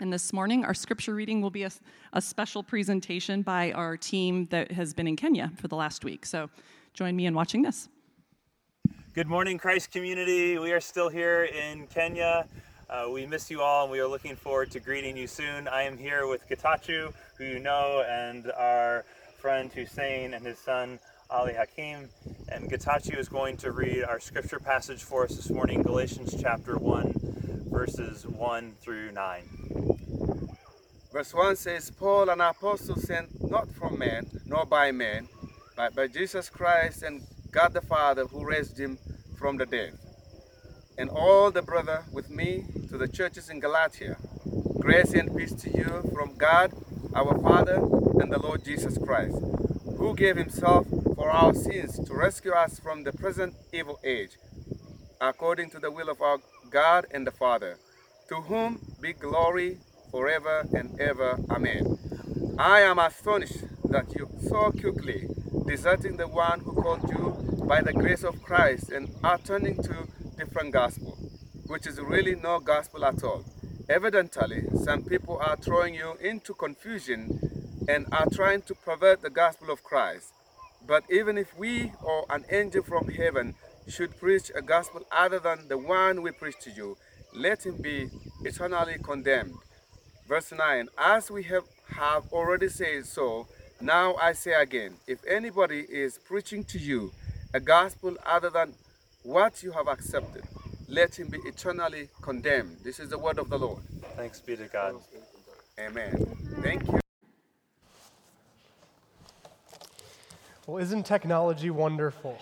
And this morning, our scripture reading will be a, a, special presentation by our team that has been in Kenya for the last week. So join me in watching this. Good morning, Christ community. We are still here in Kenya. Uh, we miss you all and we are looking forward to greeting you soon. I am here with Getachew, who you know, and our friend Hussein and his son Ali Hakim. And Getachew is going to read our scripture passage for us this morning, Galatians chapter 1, verses 1 through 9. Verse 1 says, Paul, an apostle sent not from men, nor by men, but by Jesus Christ and God the Father who raised him from the dead. And all the brother with me to the churches in Galatia. Grace and peace to you from God, our Father, and the Lord Jesus Christ, who gave himself for our sins to rescue us from the present evil age, according to the will of our God and the Father, to whom be glory forever and ever. Amen. I am astonished that you so quickly deserting the one who called you by the grace of Christ and are turning to different gospel, which is really no gospel at all. Evidently, some people are throwing you into confusion and are trying to pervert the gospel of Christ. But even if we or an angel from heaven should preach a gospel other than the one we preach to you, let him be eternally condemned. Verse 9 As we have, have already said so, now I say again, if anybody is preaching to you a gospel other than what you have accepted, let him be eternally condemned. This is the word of the Lord. Thanks be to God. Amen. Thank you. Well, isn't technology wonderful?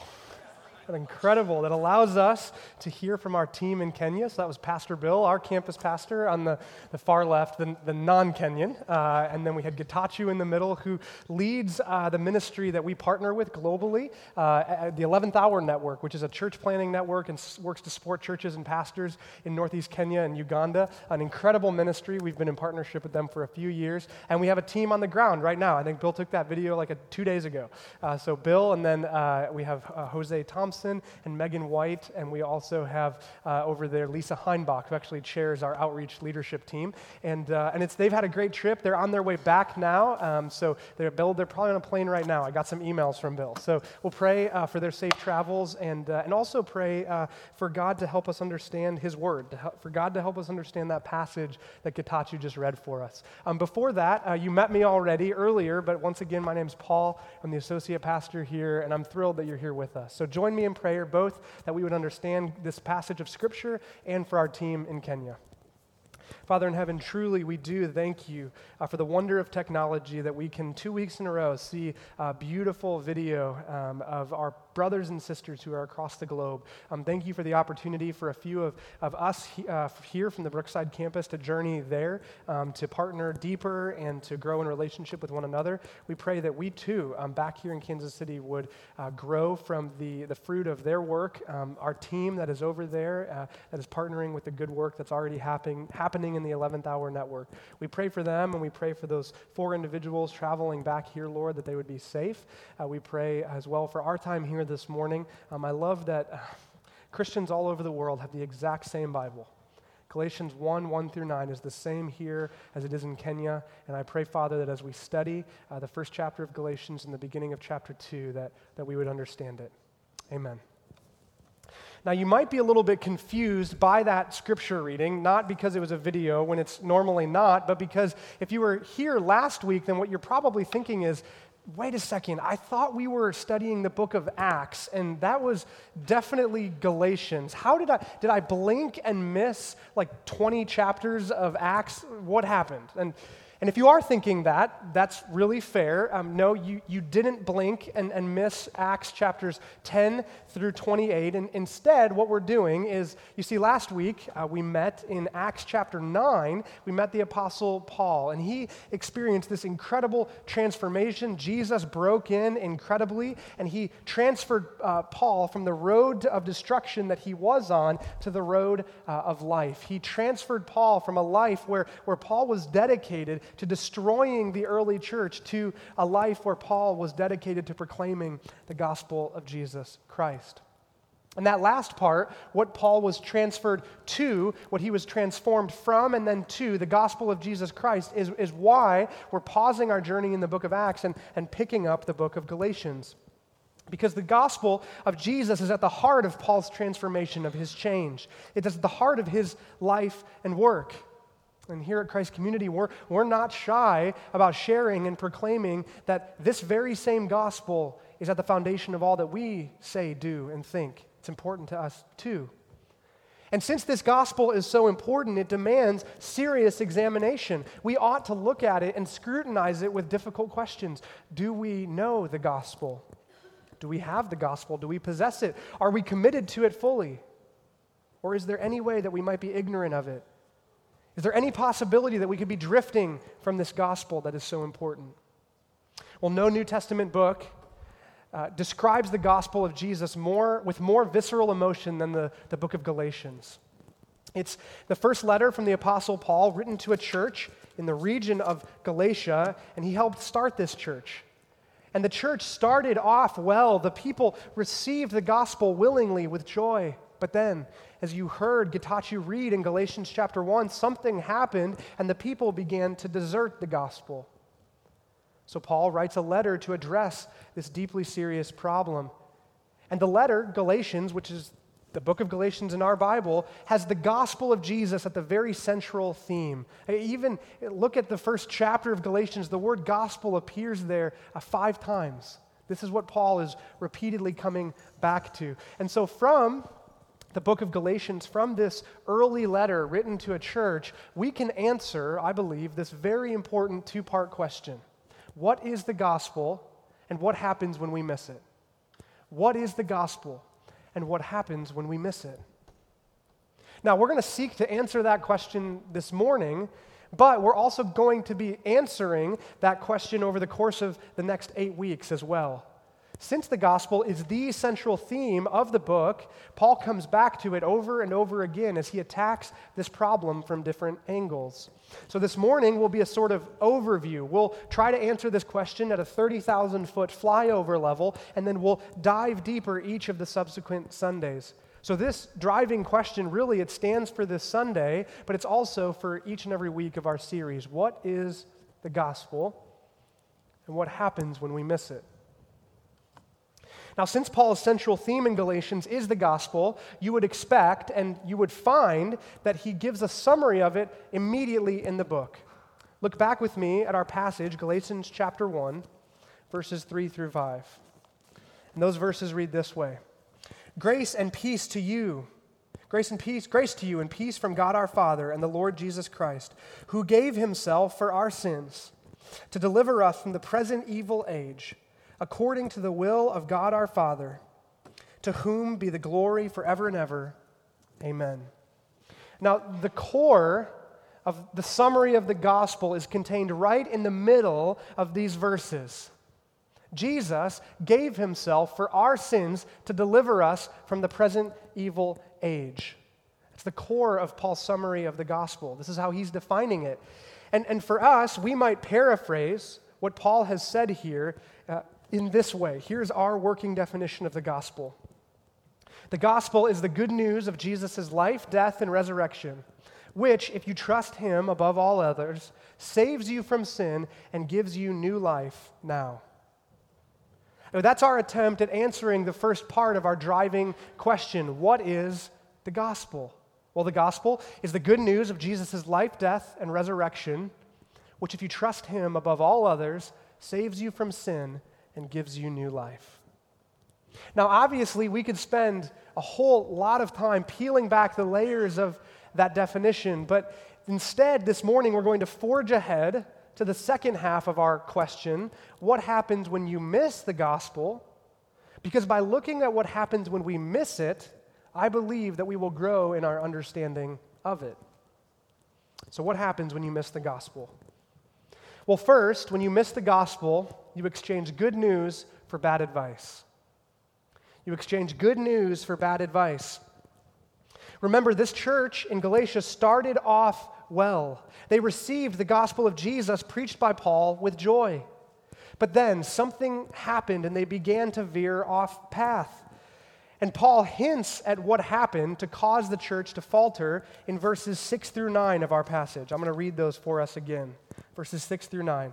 Incredible that allows us to hear from our team in Kenya. So that was Pastor Bill, our campus pastor on the, the far left, the, the non Kenyan. Uh, and then we had Getachew in the middle, who leads uh, the ministry that we partner with globally, uh, the 11th Hour Network, which is a church planning network and works to support churches and pastors in Northeast Kenya and Uganda. An incredible ministry. We've been in partnership with them for a few years. And we have a team on the ground right now. I think Bill took that video like a, two days ago. Uh, so Bill, and then uh, we have uh, Jose Thompson And Megan White, and we also have uh, over there Lisa Heinbach, who actually chairs our outreach leadership team. And, uh, and it's, they've had a great trip. They're on their way back now. Um, so they're, Bill, they're probably on a plane right now. I got some emails from Bill. So we'll pray uh, for their safe travels and, uh, and also pray uh, for God to help us understand His Word, help, for God to help us understand that passage that Getachew just read for us. Um, before that, uh, you met me already earlier, but once again, my name's Paul. I'm the associate pastor here, and I'm thrilled that you're here with us. So join me in prayer, both that we would understand this passage of Scripture and for our team in Kenya. Father in heaven, truly we do thank you uh, for the wonder of technology that we can, two weeks in a row, see a beautiful video um, of our brothers and sisters who are across the globe. Um, thank you for the opportunity for a few of, of us he, uh, here from the Brookside campus to journey there, um, to partner deeper and to grow in relationship with one another. We pray that we too, um, back here in Kansas City, would uh, grow from the, the fruit of their work. Um, our team that is over there, uh, that is partnering with the good work that's already happening, happening in the 11th Hour Network. We pray for them and we pray for those four individuals traveling back here, Lord, that they would be safe. Uh, we pray as well for our time here this morning. Um, I love that uh, Christians all over the world have the exact same Bible. Galatians 1 1 through 9 is the same here as it is in Kenya. And I pray, Father, that as we study uh, the first chapter of Galatians and the beginning of chapter 2, that, that we would understand it. Amen. Now, you might be a little bit confused by that scripture reading, not because it was a video when it's normally not, but because if you were here last week, then what you're probably thinking is, wait a second, I thought we were studying the book of Acts, and that was definitely Galatians. How did I, did I blink and miss like 20 chapters of Acts? What happened? And and if you are thinking that, that's really fair. Um, no, you, you didn't blink and, and miss Acts chapters 10 through 28. And instead, what we're doing is, you see, last week uh, we met in Acts chapter 9, we met the Apostle Paul, and he experienced this incredible transformation. Jesus broke in incredibly, and he transferred uh, Paul from the road of destruction that he was on to the road uh, of life. He transferred Paul from a life where, where Paul was dedicated to destroying the early church to a life where Paul was dedicated to proclaiming the gospel of Jesus Christ. And that last part, what Paul was transferred to, what he was transformed from and then to, the gospel of Jesus Christ, is, is why we're pausing our journey in the book of Acts and, and picking up the book of Galatians. Because the gospel of Jesus is at the heart of Paul's transformation, of his change. It is at the heart of his life and work. And here at Christ Community, we're, we're not shy about sharing and proclaiming that this very same gospel is at the foundation of all that we say, do, and think. It's important to us too. And since this gospel is so important, it demands serious examination. We ought to look at it and scrutinize it with difficult questions. Do we know the gospel? Do we have the gospel? Do we possess it? Are we committed to it fully? Or is there any way that we might be ignorant of it? Is there any possibility that we could be drifting from this gospel that is so important? Well, no New Testament book uh, describes the gospel of Jesus more, with more visceral emotion than the, the book of Galatians. It's the first letter from the Apostle Paul written to a church in the region of Galatia, and he helped start this church. And the church started off well. The people received the gospel willingly with joy. But then, as you heard Getachew read in Galatians chapter 1, something happened and the people began to desert the gospel. So Paul writes a letter to address this deeply serious problem. And the letter, Galatians, which is the book of Galatians in our Bible, has the gospel of Jesus at the very central theme. Even look at the first chapter of Galatians, the word gospel appears there uh, five times. This is what Paul is repeatedly coming back to. And so, from the book of Galatians, from this early letter written to a church, we can answer, I believe, this very important two part question what is the gospel and what happens when we miss it? What is the gospel and what happens when we miss it? Now, we're going to seek to answer that question this morning, but we're also going to be answering that question over the course of the next eight weeks as well. Since the gospel is the central theme of the book, Paul comes back to it over and over again as he attacks this problem from different angles. So this morning will be a sort of overview. We'll try to answer this question at a 30,000 foot flyover level, and then we'll dive deeper each of the subsequent Sundays. So this driving question really it stands for this Sunday, but it's also for each and every week of our series. What is the gospel and what happens when we miss it? Now, since Paul's central theme in Galatians is the gospel, you would expect and you would find that he gives a summary of it immediately in the book. Look back with me at our passage, Galatians chapter 1, verses 3 through 5. And those verses read this way Grace and peace to you. Grace and peace, grace to you and peace from God our Father and the Lord Jesus Christ, who gave himself for our sins to deliver us from the present evil age according to the will of God our Father, to whom be the glory forever and ever. Amen. Now, the core of the summary of the gospel is contained right in the middle of these verses. Jesus gave himself for our sins to deliver us from the present evil age. It's the core of Paul's summary of the gospel. This is how he's defining it. And, and for us, we might paraphrase what Paul has said here uh, in this way. Here's our working definition of the gospel the gospel is the good news of Jesus' life, death, and resurrection, which, if you trust him above all others, saves you from sin and gives you new life now. Now, that's our attempt at answering the first part of our driving question What is the gospel? Well, the gospel is the good news of Jesus' life, death, and resurrection, which, if you trust him above all others, saves you from sin and gives you new life. Now, obviously, we could spend a whole lot of time peeling back the layers of that definition, but instead, this morning, we're going to forge ahead to the second half of our question what happens when you miss the gospel? Because by looking at what happens when we miss it, I believe that we will grow in our understanding of it. So, what happens when you miss the gospel? Well, first, when you miss the gospel, you exchange good news for bad advice. You exchange good news for bad advice. Remember, this church in Galatia started off well. They received the gospel of Jesus preached by Paul with joy. But then something happened and they began to veer off path. And Paul hints at what happened to cause the church to falter in verses 6 through 9 of our passage. I'm going to read those for us again. Verses 6 through 9.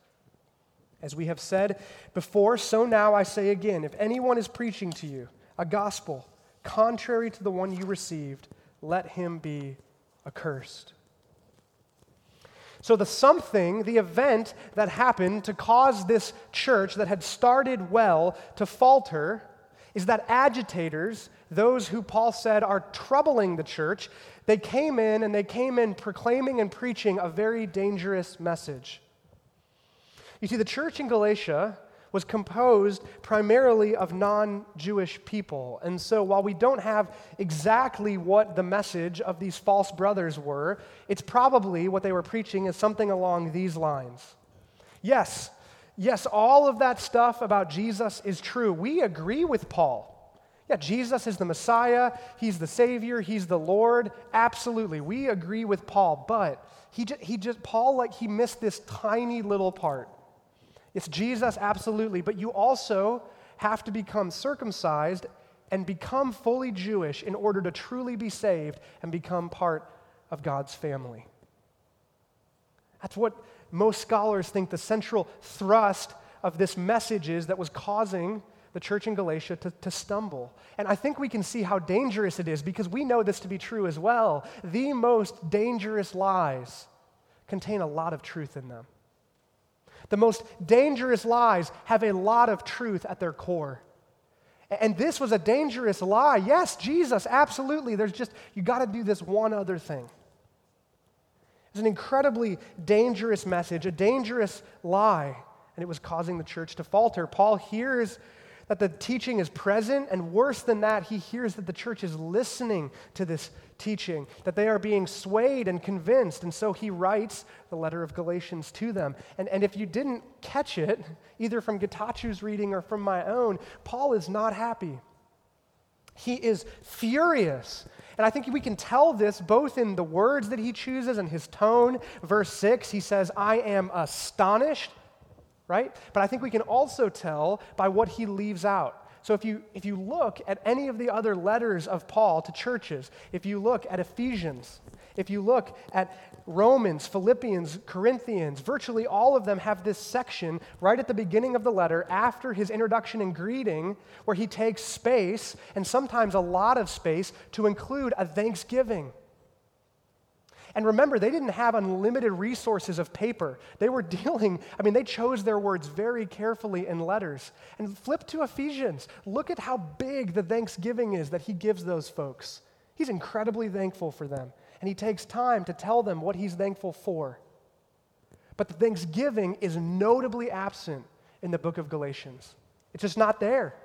As we have said before, so now I say again if anyone is preaching to you a gospel contrary to the one you received, let him be accursed. So, the something, the event that happened to cause this church that had started well to falter is that agitators, those who Paul said are troubling the church, they came in and they came in proclaiming and preaching a very dangerous message. You see, the church in Galatia was composed primarily of non Jewish people. And so, while we don't have exactly what the message of these false brothers were, it's probably what they were preaching is something along these lines. Yes, yes, all of that stuff about Jesus is true. We agree with Paul. Yeah, Jesus is the Messiah, he's the Savior, he's the Lord. Absolutely. We agree with Paul, but he just, he just Paul like he missed this tiny little part. It's Jesus absolutely, but you also have to become circumcised and become fully Jewish in order to truly be saved and become part of God's family. That's what most scholars think the central thrust of this message is that was causing the church in Galatia to, to stumble. And I think we can see how dangerous it is because we know this to be true as well. The most dangerous lies contain a lot of truth in them. The most dangerous lies have a lot of truth at their core. And this was a dangerous lie. Yes, Jesus, absolutely. There's just, you got to do this one other thing. It's an incredibly dangerous message, a dangerous lie, and it was causing the church to falter. Paul hears that the teaching is present, and worse than that, he hears that the church is listening to this teaching, that they are being swayed and convinced, and so he writes the letter of Galatians to them. And, and if you didn't catch it, either from Getachew's reading or from my own, Paul is not happy. He is furious. And I think we can tell this both in the words that he chooses and his tone. Verse 6, he says, I am astonished, right? But I think we can also tell by what he leaves out. So if you, if you look at any of the other letters of Paul to churches, if you look at Ephesians, if you look at Romans, Philippians, Corinthians, virtually all of them have this section right at the beginning of the letter after his introduction and greeting where he takes space, and sometimes a lot of space, to include a thanksgiving. And remember, they didn't have unlimited resources of paper. They were dealing, I mean, they chose their words very carefully in letters. And flip to Ephesians. Look at how big the thanksgiving is that he gives those folks. He's incredibly thankful for them. And he takes time to tell them what he's thankful for. But the thanksgiving is notably absent in the book of Galatians. It's just not there.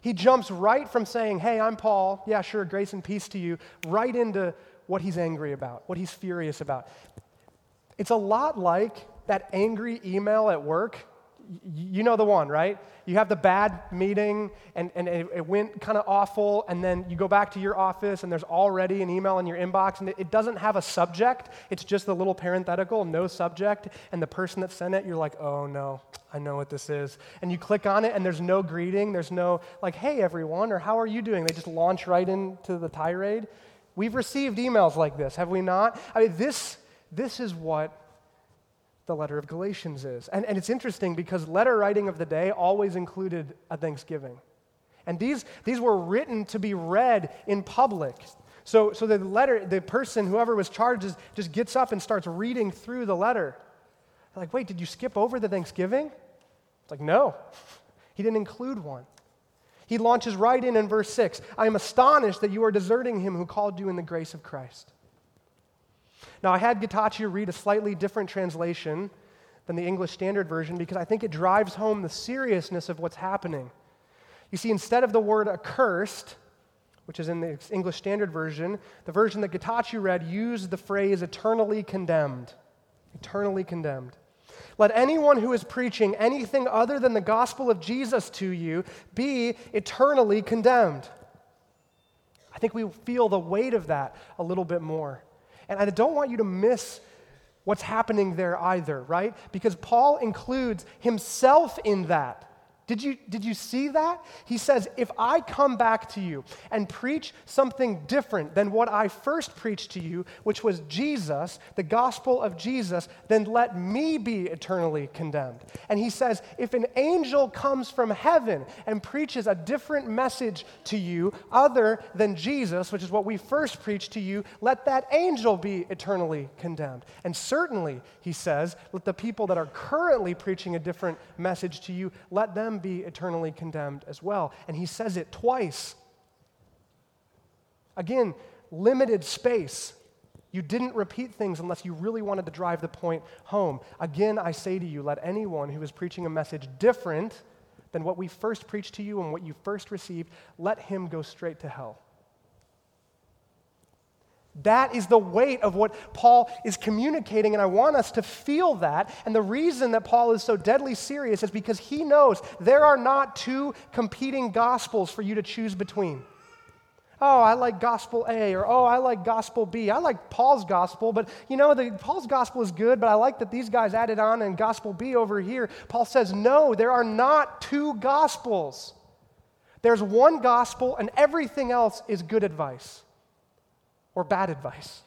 He jumps right from saying, Hey, I'm Paul. Yeah, sure, grace and peace to you, right into what he's angry about, what he's furious about. It's a lot like that angry email at work. You know the one, right? You have the bad meeting and, and it, it went kind of awful, and then you go back to your office and there's already an email in your inbox, and it, it doesn't have a subject. It's just the little parenthetical, no subject. And the person that sent it, you're like, oh no, I know what this is. And you click on it, and there's no greeting. There's no, like, hey everyone, or how are you doing? They just launch right into the tirade. We've received emails like this, have we not? I mean, this, this is what the letter of Galatians is. And, and it's interesting because letter writing of the day always included a Thanksgiving. And these, these were written to be read in public. So, so the letter, the person, whoever was charged, just, just gets up and starts reading through the letter. Like, wait, did you skip over the Thanksgiving? It's like, no, he didn't include one. He launches right in in verse 6 I am astonished that you are deserting him who called you in the grace of Christ. Now, I had Getachew read a slightly different translation than the English Standard Version because I think it drives home the seriousness of what's happening. You see, instead of the word accursed, which is in the English Standard Version, the version that Getachew read used the phrase eternally condemned. Eternally condemned. Let anyone who is preaching anything other than the gospel of Jesus to you be eternally condemned. I think we feel the weight of that a little bit more. And I don't want you to miss what's happening there either, right? Because Paul includes himself in that. Did you, did you see that? He says, If I come back to you and preach something different than what I first preached to you, which was Jesus, the gospel of Jesus, then let me be eternally condemned. And he says, If an angel comes from heaven and preaches a different message to you other than Jesus, which is what we first preached to you, let that angel be eternally condemned. And certainly, he says, let the people that are currently preaching a different message to you, let be eternally condemned as well. And he says it twice. Again, limited space. You didn't repeat things unless you really wanted to drive the point home. Again, I say to you, let anyone who is preaching a message different than what we first preached to you and what you first received, let him go straight to hell. That is the weight of what Paul is communicating, and I want us to feel that. And the reason that Paul is so deadly serious is because he knows there are not two competing gospels for you to choose between. Oh, I like gospel A, or oh, I like gospel B. I like Paul's gospel, but you know, the, Paul's gospel is good, but I like that these guys added on and gospel B over here. Paul says, no, there are not two gospels. There's one gospel, and everything else is good advice or bad advice.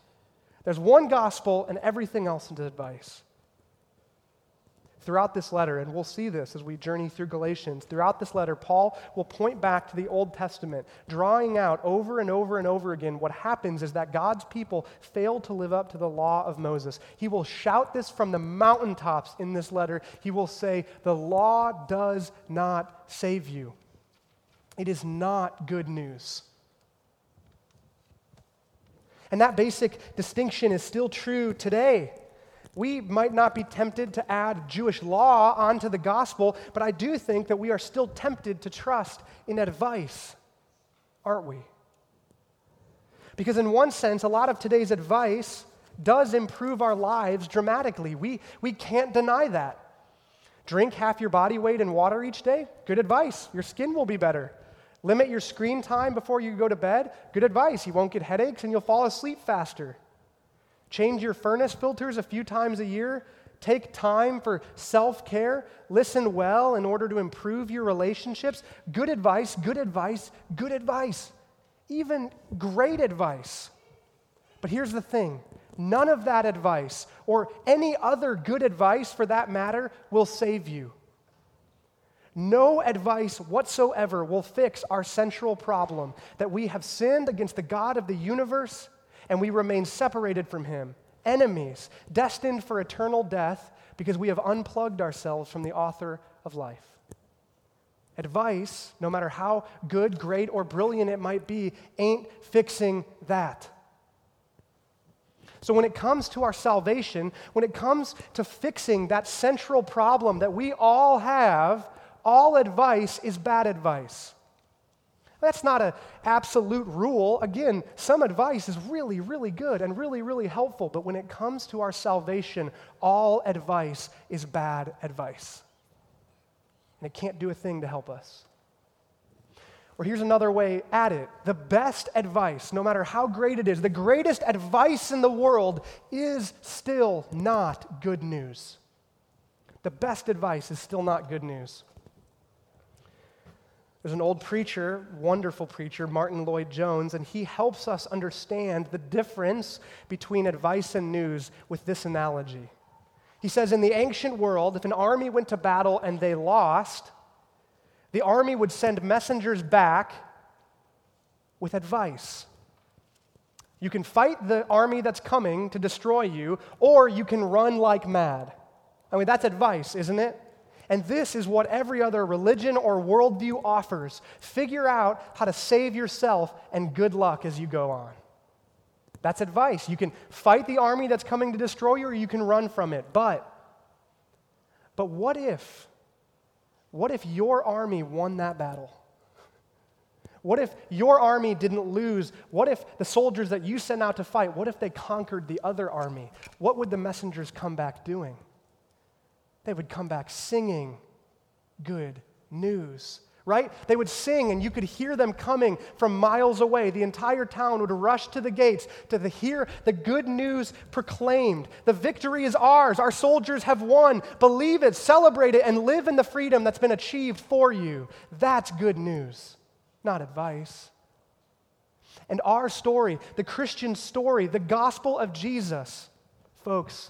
There's one gospel, and everything else is advice. Throughout this letter, and we'll see this as we journey through Galatians, throughout this letter, Paul will point back to the Old Testament, drawing out over and over and over again what happens is that God's people fail to live up to the law of Moses. He will shout this from the mountaintops in this letter. He will say, The law does not save you. It is not good news. And that basic distinction is still true today. We might not be tempted to add Jewish law onto the gospel, but I do think that we are still tempted to trust in advice, aren't we? Because, in one sense, a lot of today's advice does improve our lives dramatically. We, we can't deny that. Drink half your body weight in water each day, good advice. Your skin will be better. Limit your screen time before you go to bed. Good advice. You won't get headaches and you'll fall asleep faster. Change your furnace filters a few times a year. Take time for self care. Listen well in order to improve your relationships. Good advice, good advice, good advice. Even great advice. But here's the thing none of that advice, or any other good advice for that matter, will save you. No advice whatsoever will fix our central problem that we have sinned against the God of the universe and we remain separated from Him, enemies, destined for eternal death because we have unplugged ourselves from the author of life. Advice, no matter how good, great, or brilliant it might be, ain't fixing that. So, when it comes to our salvation, when it comes to fixing that central problem that we all have, all advice is bad advice. That's not an absolute rule. Again, some advice is really, really good and really, really helpful, but when it comes to our salvation, all advice is bad advice. And it can't do a thing to help us. Or here's another way at it the best advice, no matter how great it is, the greatest advice in the world is still not good news. The best advice is still not good news. There's an old preacher, wonderful preacher, Martyn Lloyd-Jones, and he helps us understand the difference between advice and news with this analogy. He says, In the ancient world, if an army went to battle and they lost, the army would send messengers back with advice. You can fight the army that's coming to destroy you, or you can run like mad. I mean, that's advice, isn't it? And this is what every other religion or worldview offers. Figure out how to save yourself, and good luck as you go on. That's advice. You can fight the army that's coming to destroy you, or you can run from it. But, but what if, what if your army won that battle? What if your army didn't lose? What if the soldiers that you sent out to fight, what if they conquered the other army? What would the messengers come back doing? They would come back singing good news right? They would sing, and you could hear them coming from miles away. The entire town would rush to the gates to the, hear the good news proclaimed. The victory is ours. Our soldiers have won. Believe it, celebrate it, and live in the freedom that's been achieved for you. That's good news, not advice. And our story, the Christian story, the gospel of Jesus, folks,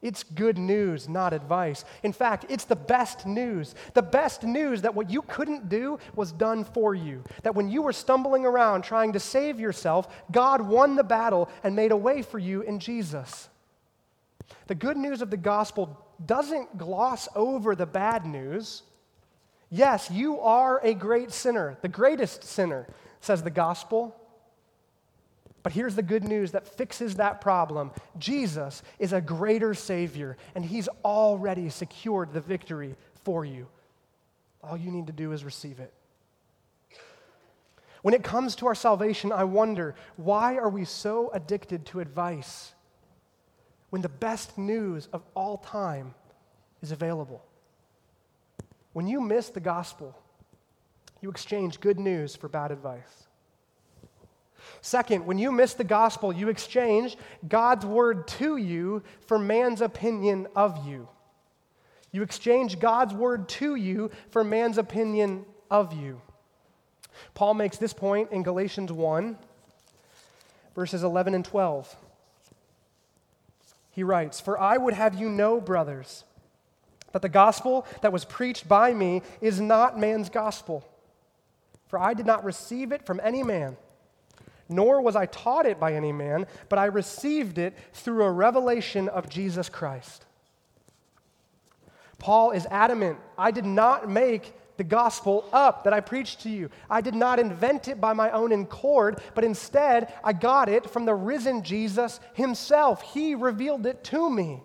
it's good news, not advice. In fact, it's the best news. The best news that what you couldn't do was done for you. That when you were stumbling around trying to save yourself, God won the battle and made a way for you in Jesus. The good news of the gospel doesn't gloss over the bad news. Yes, you are a great sinner, the greatest sinner, says the gospel. But here's the good news that fixes that problem Jesus is a greater Savior, and He's already secured the victory for you. All you need to do is receive it. When it comes to our salvation, I wonder why are we so addicted to advice when the best news of all time is available? When you miss the gospel, you exchange good news for bad advice. Second, when you miss the gospel, you exchange God's word to you for man's opinion of you. You exchange God's word to you for man's opinion of you. Paul makes this point in Galatians 1, verses 11 and 12. He writes, For I would have you know, brothers, that the gospel that was preached by me is not man's gospel. For I did not receive it from any man nor was I taught it by any man, but I received it through a revelation of Jesus Christ. Paul is adamant I did not make the gospel up that I preached to you. I did not invent it by my own accord, but instead I got it from the risen Jesus himself. He revealed it to me.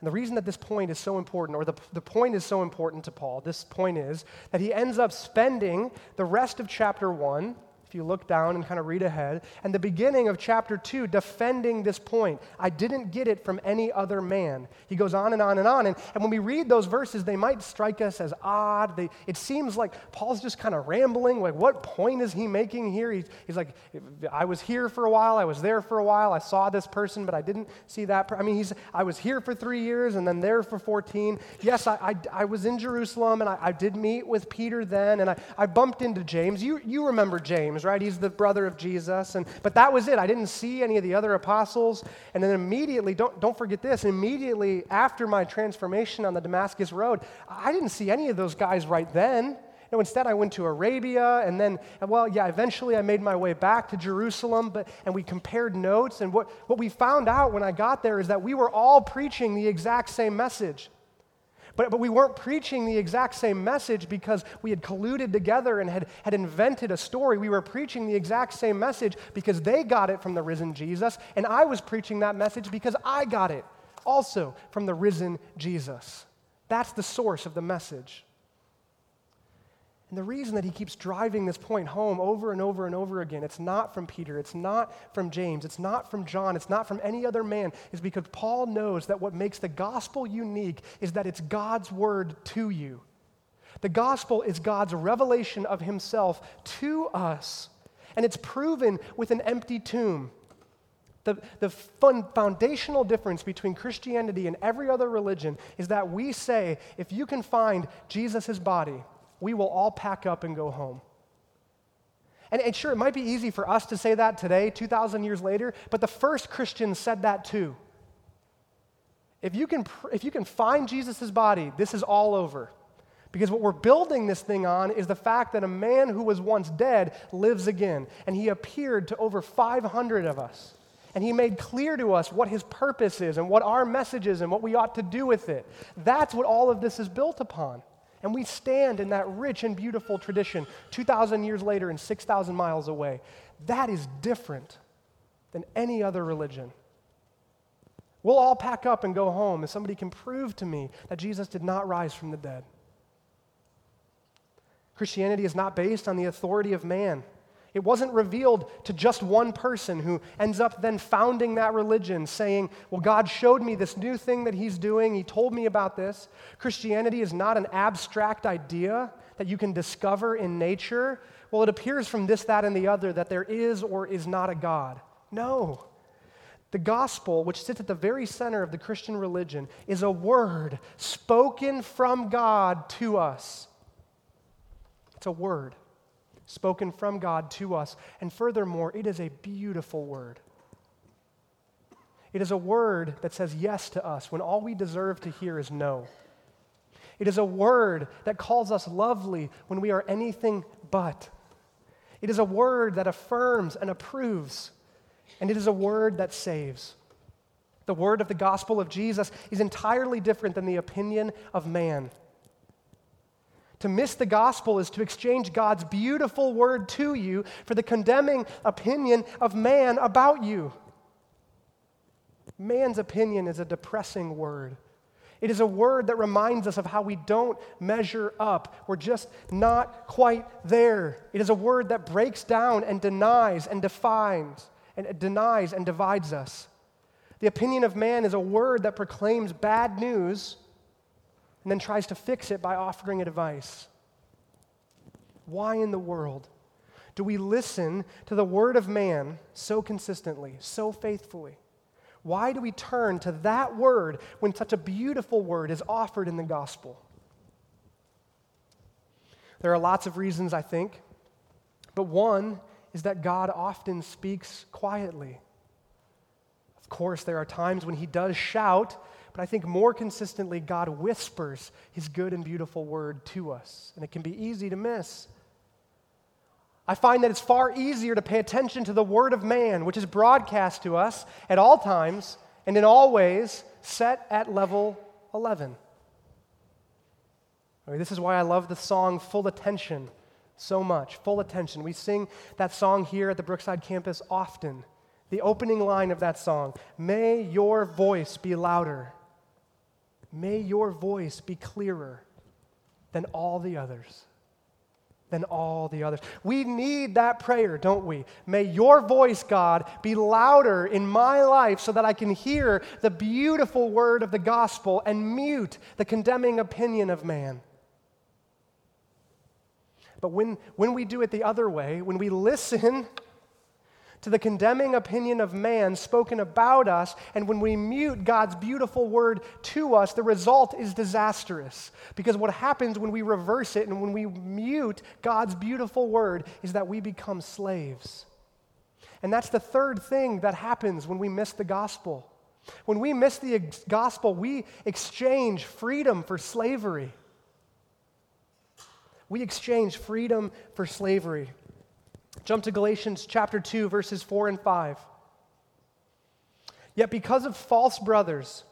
And the reason that this point is so important, or the, the point is so important to Paul, this point is that he ends up spending the rest of chapter 1 if you look down and kind of read ahead, and the beginning of chapter 2 defending this point. I didn't get it from any other man. He goes on and on and on. And, and when we read those verses, they might strike us as odd. They, it seems like Paul's just kind of rambling. Like, what point is he making here? He's, like, I was here for a while, I was there for a while, I saw this person, but I didn't see that. Per-. I mean, he's, I was here for three years and then there for 14. Yes, I, I, I was in Jerusalem and I, I did meet with Peter then, and I, I bumped into James. You, you remember James Right? He's the brother of Jesus. And, but that was it. I didn't see any of the other apostles. And then immediately, don't, don't forget this, immediately after my transformation on the Damascus Road, I didn't see any of those guys right then. No, instead, I went to Arabia, and then, well, yeah, eventually I made my way back to Jerusalem, but, and we compared notes. And what, what we found out when I got there is that we were all preaching the exact same message. But, but we weren't preaching the exact same message because we had colluded together and had, had invented a story. We were preaching the exact same message because they got it from the risen Jesus, and I was preaching that message because I got it also from the risen Jesus. That's the source of the message. And the reason that he keeps driving this point home over and over and over again, it's not from Peter, it's not from James, it's not from John, it's not from any other man, is because Paul knows that what makes the gospel unique is that it's God's word to you. The gospel is God's revelation of himself to us, and it's proven with an empty tomb. The, the fun, foundational difference between Christianity and every other religion is that we say if you can find Jesus' body, we will all pack up and go home. And, and sure, it might be easy for us to say that today, 2,000 years later, but the first Christians said that too. If you can, if you can find Jesus' body, this is all over. Because what we're building this thing on is the fact that a man who was once dead lives again. And he appeared to over 500 of us. And he made clear to us what his purpose is and what our message is and what we ought to do with it. That's what all of this is built upon. And we stand in that rich and beautiful tradition 2,000 years later and 6,000 miles away. That is different than any other religion. We'll all pack up and go home if somebody can prove to me that Jesus did not rise from the dead. Christianity is not based on the authority of man. It wasn't revealed to just one person who ends up then founding that religion, saying, Well, God showed me this new thing that He's doing. He told me about this. Christianity is not an abstract idea that you can discover in nature. Well, it appears from this, that, and the other that there is or is not a God. No. The gospel, which sits at the very center of the Christian religion, is a word spoken from God to us. It's a word spoken from God to us. And furthermore, it is a beautiful word. It is a word that says yes to us when all we deserve to hear is no. It is a word that calls us lovely when we are anything but. It is a word that affirms and approves, and it is a word that saves. The word of the gospel of Jesus is entirely different than the opinion of man. To miss the gospel is to exchange God's beautiful word to you for the condemning opinion of man about you. Man's opinion is a depressing word. It is a word that reminds us of how we don't measure up. We're just not quite there. It is a word that breaks down and denies and defines and denies and divides us. The opinion of man is a word that proclaims bad news and then tries to fix it by offering advice. Why in the world do we listen to the word of man so consistently, so faithfully? Why do we turn to that word when such a beautiful word is offered in the gospel? There are lots of reasons, I think, but one is that God often speaks quietly. Of course, there are times when he does shout but I think more consistently, God whispers his good and beautiful word to us, and it can be easy to miss. I find that it's far easier to pay attention to the word of man, which is broadcast to us at all times and in all ways, set at level 11. this is why I love the song Full Attention so much. Full Attention. We sing that song here at the Brookside campus often. The opening line of that song May your voice be louder May your voice be clearer than all the others. Than all the others. We need that prayer, don't we? May your voice, God, be louder in my life so that I can hear the beautiful word of the gospel and mute the condemning opinion of man. But when, when we do it the other way, when we listen to the condemning opinion of man spoken about us, and when we mute God's beautiful word to us, the result is disastrous. Because what happens when we reverse it and when we mute God's beautiful word is that we become slaves. And that's the third thing that happens when we miss the gospel. When we miss the gospel, we exchange freedom for slavery. We exchange freedom for slavery. Jump to Galatians chapter 2, verses 4 and 5. Yet because of false brothers,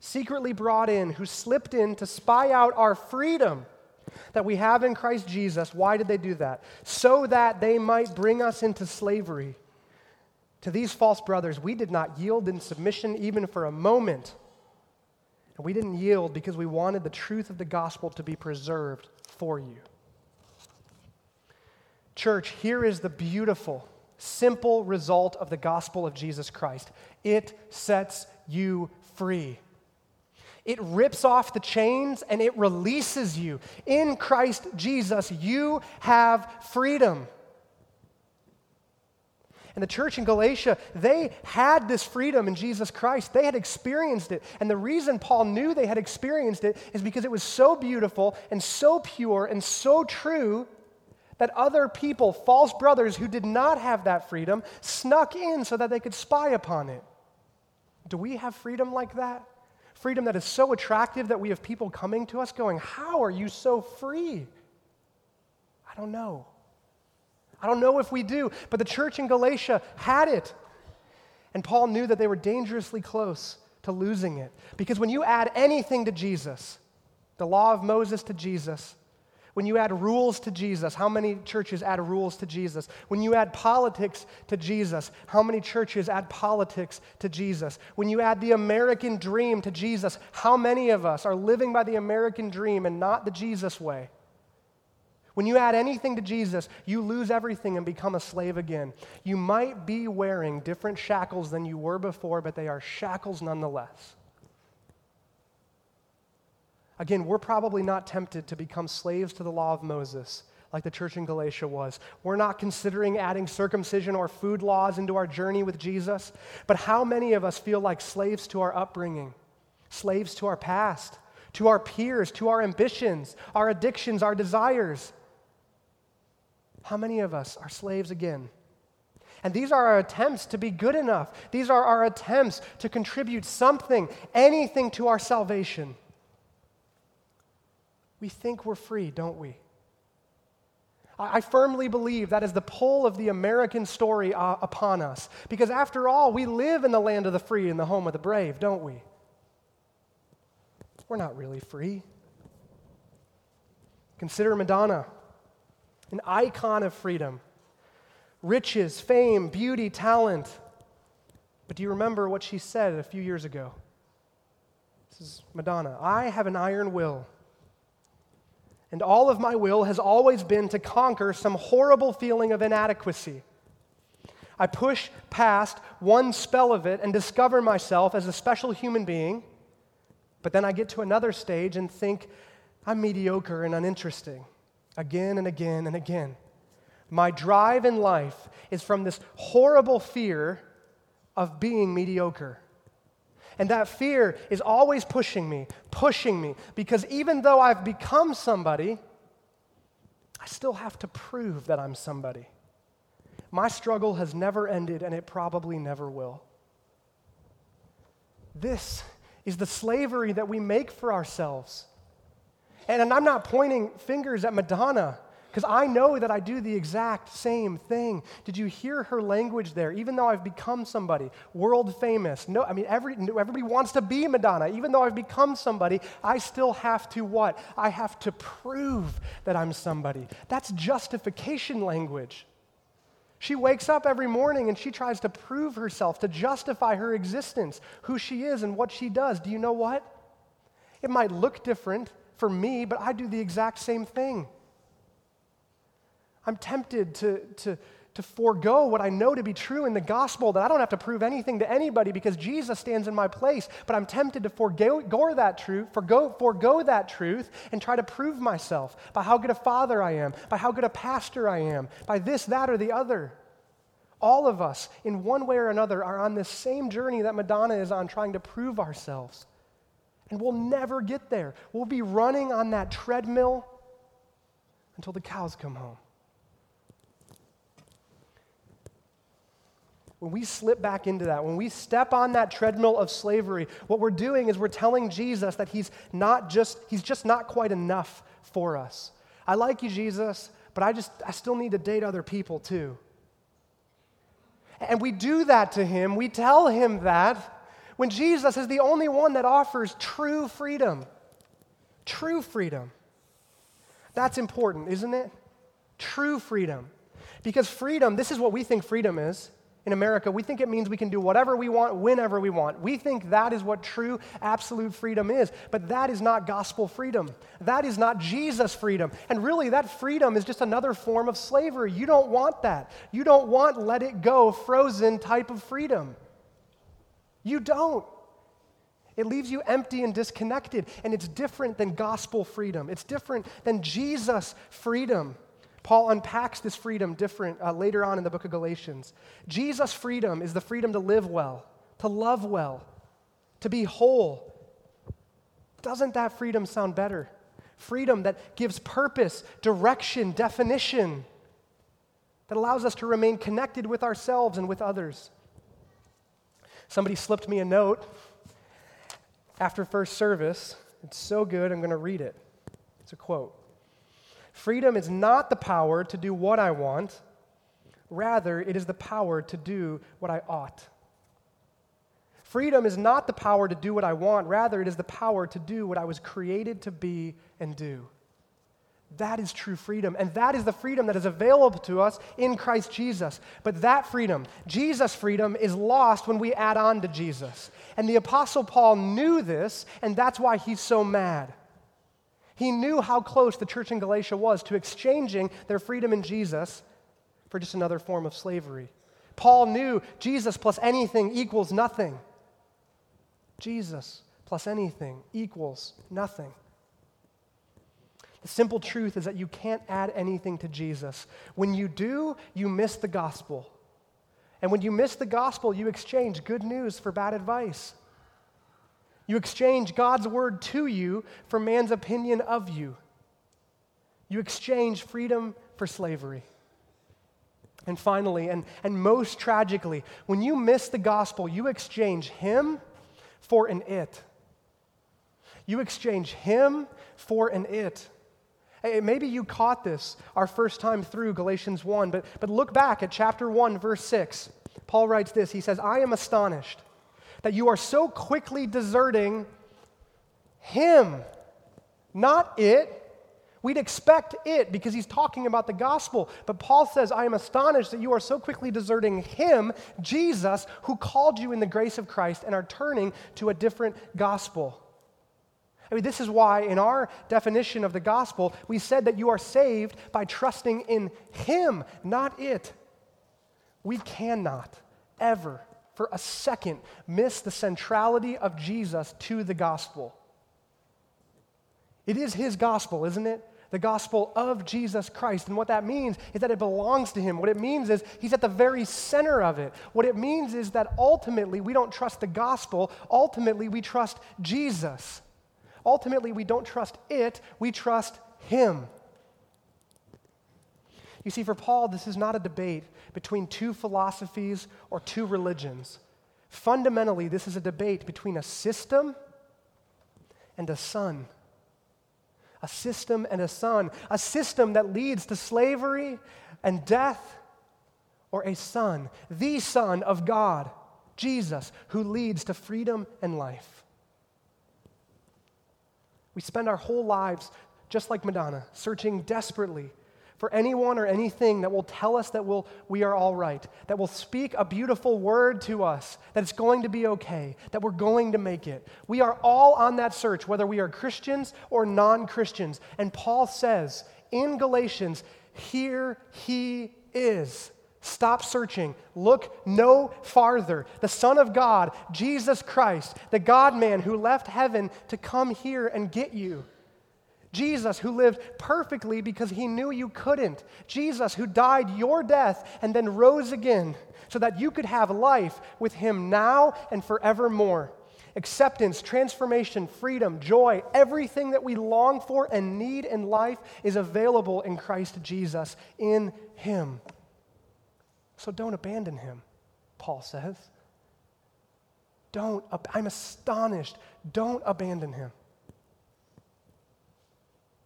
secretly brought in, who slipped in to spy out our freedom that we have in Christ Jesus, why did they do that? So that they might bring us into slavery. To these false brothers, we did not yield in submission even for a moment. And we didn't yield because we wanted the truth of the gospel to be preserved for you. Church, here is the beautiful, simple result of the gospel of Jesus Christ it sets you free. It rips off the chains and it releases you. In Christ Jesus, you have freedom. And the church in Galatia, they had this freedom in Jesus Christ. They had experienced it. And the reason Paul knew they had experienced it is because it was so beautiful and so pure and so true that other people, false brothers who did not have that freedom, snuck in so that they could spy upon it. Do we have freedom like that? Freedom that is so attractive that we have people coming to us going, How are you so free? I don't know. I don't know if we do, but the church in Galatia had it. And Paul knew that they were dangerously close to losing it. Because when you add anything to Jesus, the law of Moses to Jesus, when you add rules to Jesus, how many churches add rules to Jesus? When you add politics to Jesus, how many churches add politics to Jesus? When you add the American dream to Jesus, how many of us are living by the American dream and not the Jesus way? When you add anything to Jesus, you lose everything and become a slave again. You might be wearing different shackles than you were before, but they are shackles nonetheless. Again, we're probably not tempted to become slaves to the law of Moses like the church in Galatia was. We're not considering adding circumcision or food laws into our journey with Jesus. But how many of us feel like slaves to our upbringing, slaves to our past, to our peers, to our ambitions, our addictions, our desires? How many of us are slaves again? And these are our attempts to be good enough. These are our attempts to contribute something, anything to our salvation. We think we're free, don't we? I firmly believe that is the pull of the American story uh, upon us. Because after all, we live in the land of the free and the home of the brave, don't we? We're not really free. Consider Madonna, an icon of freedom riches, fame, beauty, talent. But do you remember what she said a few years ago? This is Madonna. I have an iron will and all of my will has always been to conquer some horrible feeling of inadequacy. I push past one spell of it and discover myself as a special human being, but then I get to another stage and think I'm mediocre and uninteresting again and again and again. My drive in life is from this horrible fear of being mediocre. And that fear is always pushing me, pushing me, because even though I've become somebody, I still have to prove that I'm somebody. My struggle has never ended, and it probably never will. This is the slavery that we make for ourselves. And, and I'm not pointing fingers at Madonna. Because I know that I do the exact same thing. Did you hear her language there? Even though I've become somebody, world famous. No, I mean, every, everybody wants to be Madonna. Even though I've become somebody, I still have to what? I have to prove that I'm somebody. That's justification language. She wakes up every morning and she tries to prove herself, to justify her existence, who she is and what she does. Do you know what? It might look different for me, but I do the exact same thing. I'm tempted to, to, to forego what I know to be true in the gospel, that I don't have to prove anything to anybody because Jesus stands in my place. But I'm tempted to forego, that truth, forego, forego that truth, and try to prove myself by how good a father I am, by how good a pastor I am, by this, that, or the other. All of us, in one way or another, are on this same journey that Madonna is on, trying to prove ourselves. And we'll never get there. We'll be running on that treadmill until the cows come home. When we slip back into that, when we step on that treadmill of slavery, what we're doing is we're telling Jesus that he's not just he's just not quite enough for us. I like you Jesus, but I just I still need to date other people too. And we do that to him. We tell him that when Jesus is the only one that offers true freedom. True freedom. That's important, isn't it? True freedom. Because freedom, this is what we think freedom is in America, we think it means we can do whatever we want, whenever we want. We think that is what true, absolute freedom is. But that is not gospel freedom. That is not Jesus freedom. And really, that freedom is just another form of slavery. You don't want that. You don't want let it go, frozen type of freedom. You don't. It leaves you empty and disconnected, and it's different than gospel freedom. It's different than Jesus freedom. Paul unpacks this freedom different uh, later on in the book of Galatians. Jesus' freedom is the freedom to live well, to love well, to be whole. Doesn't that freedom sound better? Freedom that gives purpose, direction, definition, that allows us to remain connected with ourselves and with others. Somebody slipped me a note after first service. It's so good, I'm going to read it. It's a quote. Freedom is not the power to do what I want, rather, it is the power to do what I ought. Freedom is not the power to do what I want, rather, it is the power to do what I was created to be and do. That is true freedom. And that is the freedom that is available to us in Christ Jesus. But that freedom, Jesus' freedom, is lost when we add on to Jesus. And the Apostle Paul knew this, and that's why he's so mad. He knew how close the church in Galatia was to exchanging their freedom in Jesus for just another form of slavery. Paul knew Jesus plus anything equals nothing. Jesus plus anything equals nothing. The simple truth is that you can't add anything to Jesus. When you do, you miss the gospel. And when you miss the gospel, you exchange good news for bad advice. You exchange God's word to you for man's opinion of you. You exchange freedom for slavery. And finally, and, and most tragically, when you miss the gospel, you exchange him for an it. You exchange him for an it. Hey, maybe you caught this our first time through Galatians 1, but, but look back at chapter 1, verse 6. Paul writes this He says, I am astonished that you are so quickly deserting him, not it. We'd expect it because he's talking about the gospel. But Paul says, I am astonished that you are so quickly deserting him, Jesus, who called you in the grace of Christ, and are turning to a different gospel. I mean, this is why, in our definition of the gospel, we said that you are saved by trusting in Him, not it. We cannot ever, for a second, miss the centrality of Jesus to the gospel. It is His gospel, isn't it? The gospel of Jesus Christ. And what that means is that it belongs to Him. What it means is He's at the very center of it. What it means is that ultimately we don't trust the gospel, ultimately we trust Jesus. Ultimately, we don't trust it, we trust Him. You see, for Paul, this is not a debate between two philosophies or two religions. Fundamentally, this is a debate between a system and a son. A system and a son. A system that leads to slavery and death, or a son, the Son of God, Jesus, who leads to freedom and life. We spend our whole lives, just like Madonna, searching desperately for anyone or anything that will tell us that we'll, we are all right, that will speak a beautiful word to us, that it's going to be okay, that we're going to make it. We are all on that search, whether we are Christians or non Christians. And Paul says in Galatians, Here he is. Stop searching. Look no farther. The Son of God, Jesus Christ, the God man who left heaven to come here and get you. Jesus, who lived perfectly because he knew you couldn't. Jesus, who died your death and then rose again so that you could have life with him now and forevermore. Acceptance, transformation, freedom, joy, everything that we long for and need in life is available in Christ Jesus, in him. So don't abandon him, Paul says. Don't, I'm astonished. Don't abandon him.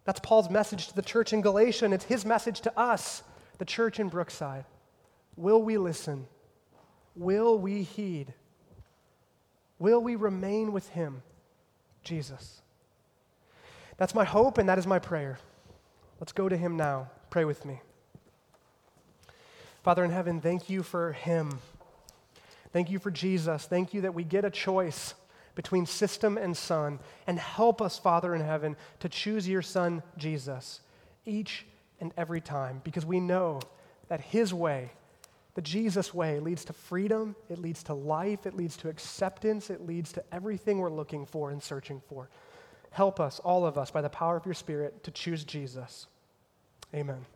That's Paul's message to the church in Galatia, and it's his message to us, the church in Brookside. Will we listen? Will we heed? Will we remain with him, Jesus? That's my hope, and that is my prayer. Let's go to him now. Pray with me. Father in heaven, thank you for him. Thank you for Jesus. Thank you that we get a choice between system and son. And help us, Father in heaven, to choose your son, Jesus, each and every time, because we know that his way, the Jesus way, leads to freedom, it leads to life, it leads to acceptance, it leads to everything we're looking for and searching for. Help us, all of us, by the power of your Spirit, to choose Jesus. Amen.